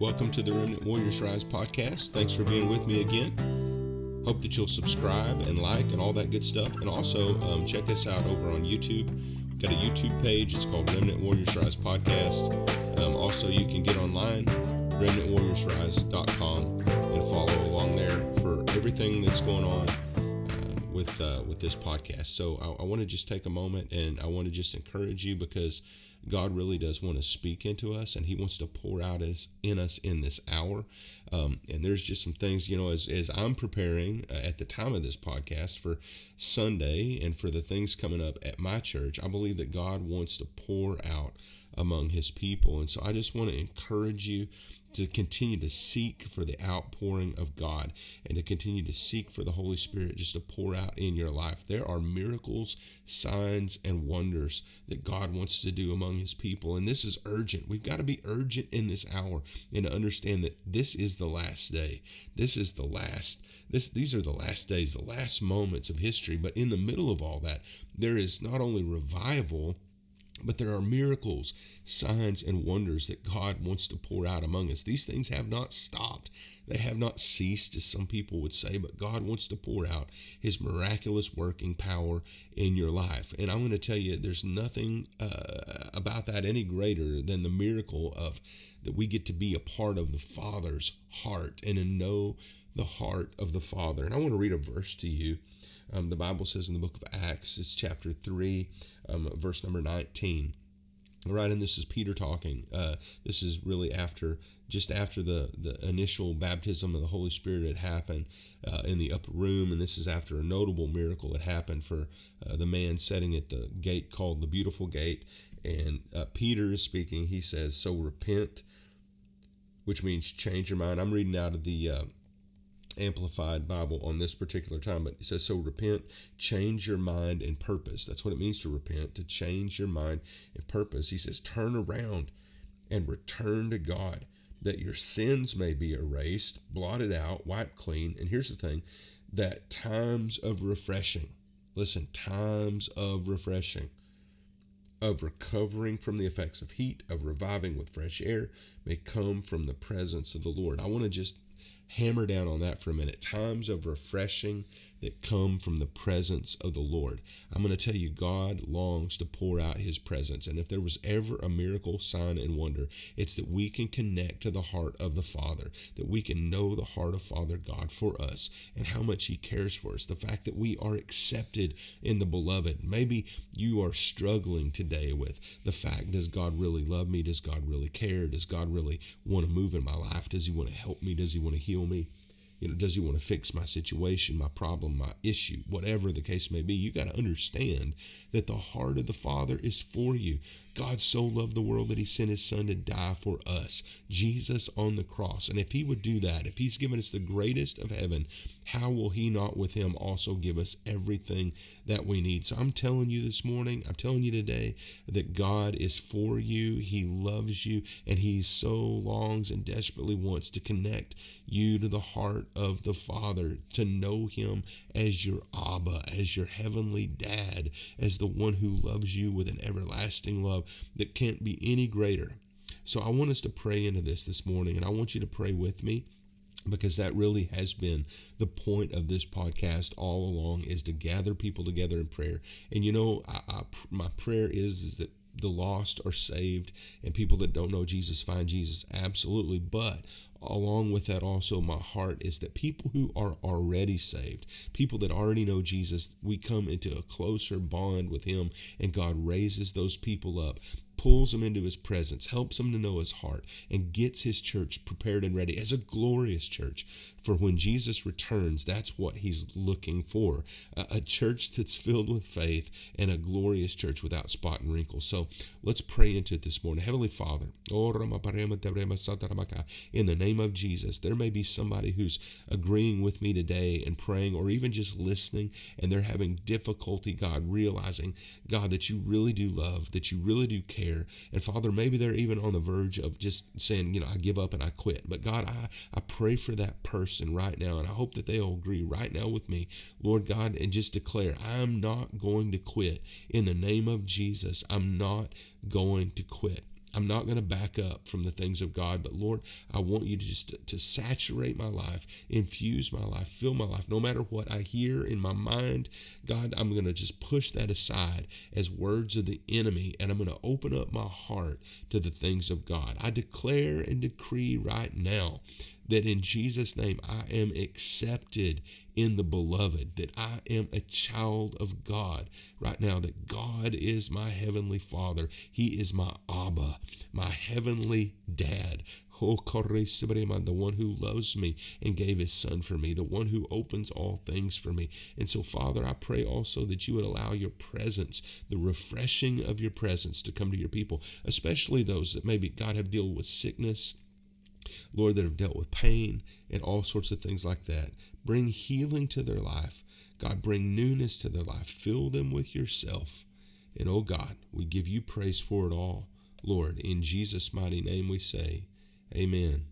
Welcome to the Remnant Warriors Rise podcast. Thanks for being with me again. Hope that you'll subscribe and like and all that good stuff. And also um, check us out over on YouTube. We've got a YouTube page. It's called Remnant Warriors Rise Podcast. Um, also, you can get online, remnantwarriorsrise.com, and follow along there for everything that's going on uh, with uh, with this podcast. So I, I want to just take a moment and I want to just encourage you because God really does want to speak into us and He wants to pour out in us in this hour. Um, and there's just some things, you know, as, as I'm preparing uh, at the time of this podcast for Sunday and for the things coming up at my church, I believe that God wants to pour out among His people. And so I just want to encourage you to continue to seek for the outpouring of God and to continue to seek for the Holy Spirit just to pour out in your life. There are miracles, signs, and wonders that God wants to do among His people. And this is urgent. We've got to be urgent in this hour and to understand that this is the last day. This is the last. This, these are the last days, the last moments of history. But in the middle of all that, there is not only revival, but there are miracles, signs, and wonders that God wants to pour out among us. These things have not stopped. They have not ceased, as some people would say, but God wants to pour out His miraculous working power in your life. And I'm going to tell you, there's nothing uh, about that any greater than the miracle of that we get to be a part of the Father's heart and to know the heart of the Father. And I want to read a verse to you um, the Bible says in the book of Acts, it's chapter 3, um, verse number 19. Right, and this is Peter talking. Uh, this is really after, just after the, the initial baptism of the Holy Spirit had happened uh, in the upper room, and this is after a notable miracle had happened for uh, the man sitting at the gate called the Beautiful Gate. And uh, Peter is speaking. He says, "So repent," which means change your mind. I'm reading out of the uh, Amplified Bible on this particular time, but it says, So repent, change your mind and purpose. That's what it means to repent, to change your mind and purpose. He says, Turn around and return to God, that your sins may be erased, blotted out, wiped clean. And here's the thing that times of refreshing, listen, times of refreshing of recovering from the effects of heat, of reviving with fresh air, may come from the presence of the Lord. I want to just hammer down on that for a minute. Times of refreshing that come from the presence of the Lord. I'm going to tell you, God longs to pour out His presence. And if there was ever a miracle, sign, and wonder, it's that we can connect to the heart of the Father, that we can know the heart of Father God for us and how much He cares for us. The fact that we are accepted in the beloved. Maybe you are struggling today with the fact does God really love me? Does God really care? Does God really want to move in my life? Does He want to help me? Does He want to heal me? You know, does he want to fix my situation, my problem, my issue, whatever the case may be? You got to understand that the heart of the Father is for you. God so loved the world that he sent his son to die for us. Jesus on the cross. And if he would do that, if he's given us the greatest of heaven, how will he not with him also give us everything that we need? So I'm telling you this morning, I'm telling you today that God is for you. He loves you and he so longs and desperately wants to connect you to the heart of the Father, to know him as your Abba, as your heavenly dad, as the one who loves you with an everlasting love that can't be any greater. So I want us to pray into this this morning, and I want you to pray with me because that really has been the point of this podcast all along is to gather people together in prayer. And you know I, I, my prayer is, is that the lost are saved and people that don't know jesus find jesus. Absolutely. But along with that also my heart is that people who are already saved people that already know jesus we come into a closer bond with him and god raises those people up pulls them into his presence, helps them to know his heart, and gets his church prepared and ready as a glorious church for when Jesus returns. That's what he's looking for a, church that's filled with faith and a glorious church without spot and wrinkle. So let's pray into it this morning. Heavenly Father, oh, in the name of Jesus, there may be somebody who's agreeing with me today and praying, or even just listening, and they're having difficulty, God, realizing, God, that you really do love, that you really do care and Father, maybe they're even on the verge of just saying, you know, I give up and I quit. But God, I, I pray for that person right now. And I hope that they'll agree right now with me, Lord God, and just declare, I'm not going to quit. In the name of Jesus, I'm not going to quit. I'm not going to back up from the things of God, but Lord, I want you to just to, to saturate my life, infuse my life, fill my life. No matter what I hear in my mind, God, I'm going to just push that aside as words of the enemy, and I'm going to open up my heart to the things of God. I declare and decree right now that in Jesus' name I am accepted in the beloved, that I am a child of God right now, that God is my heavenly Father. He is my Abba, my heavenly dad. Oh, the one who loves me and gave his son for me, the one who opens all things for me. And so, Father, I pray also that you would allow your presence, the refreshing of your presence, to come to your people, especially those that maybe, God, have dealt with sickness Lord, that have dealt with pain and all sorts of things like that. Bring healing to their life. God, bring newness to their life. Fill them with yourself. And oh God, we give you praise for it all. Lord, in Jesus' mighty name we say, Amen.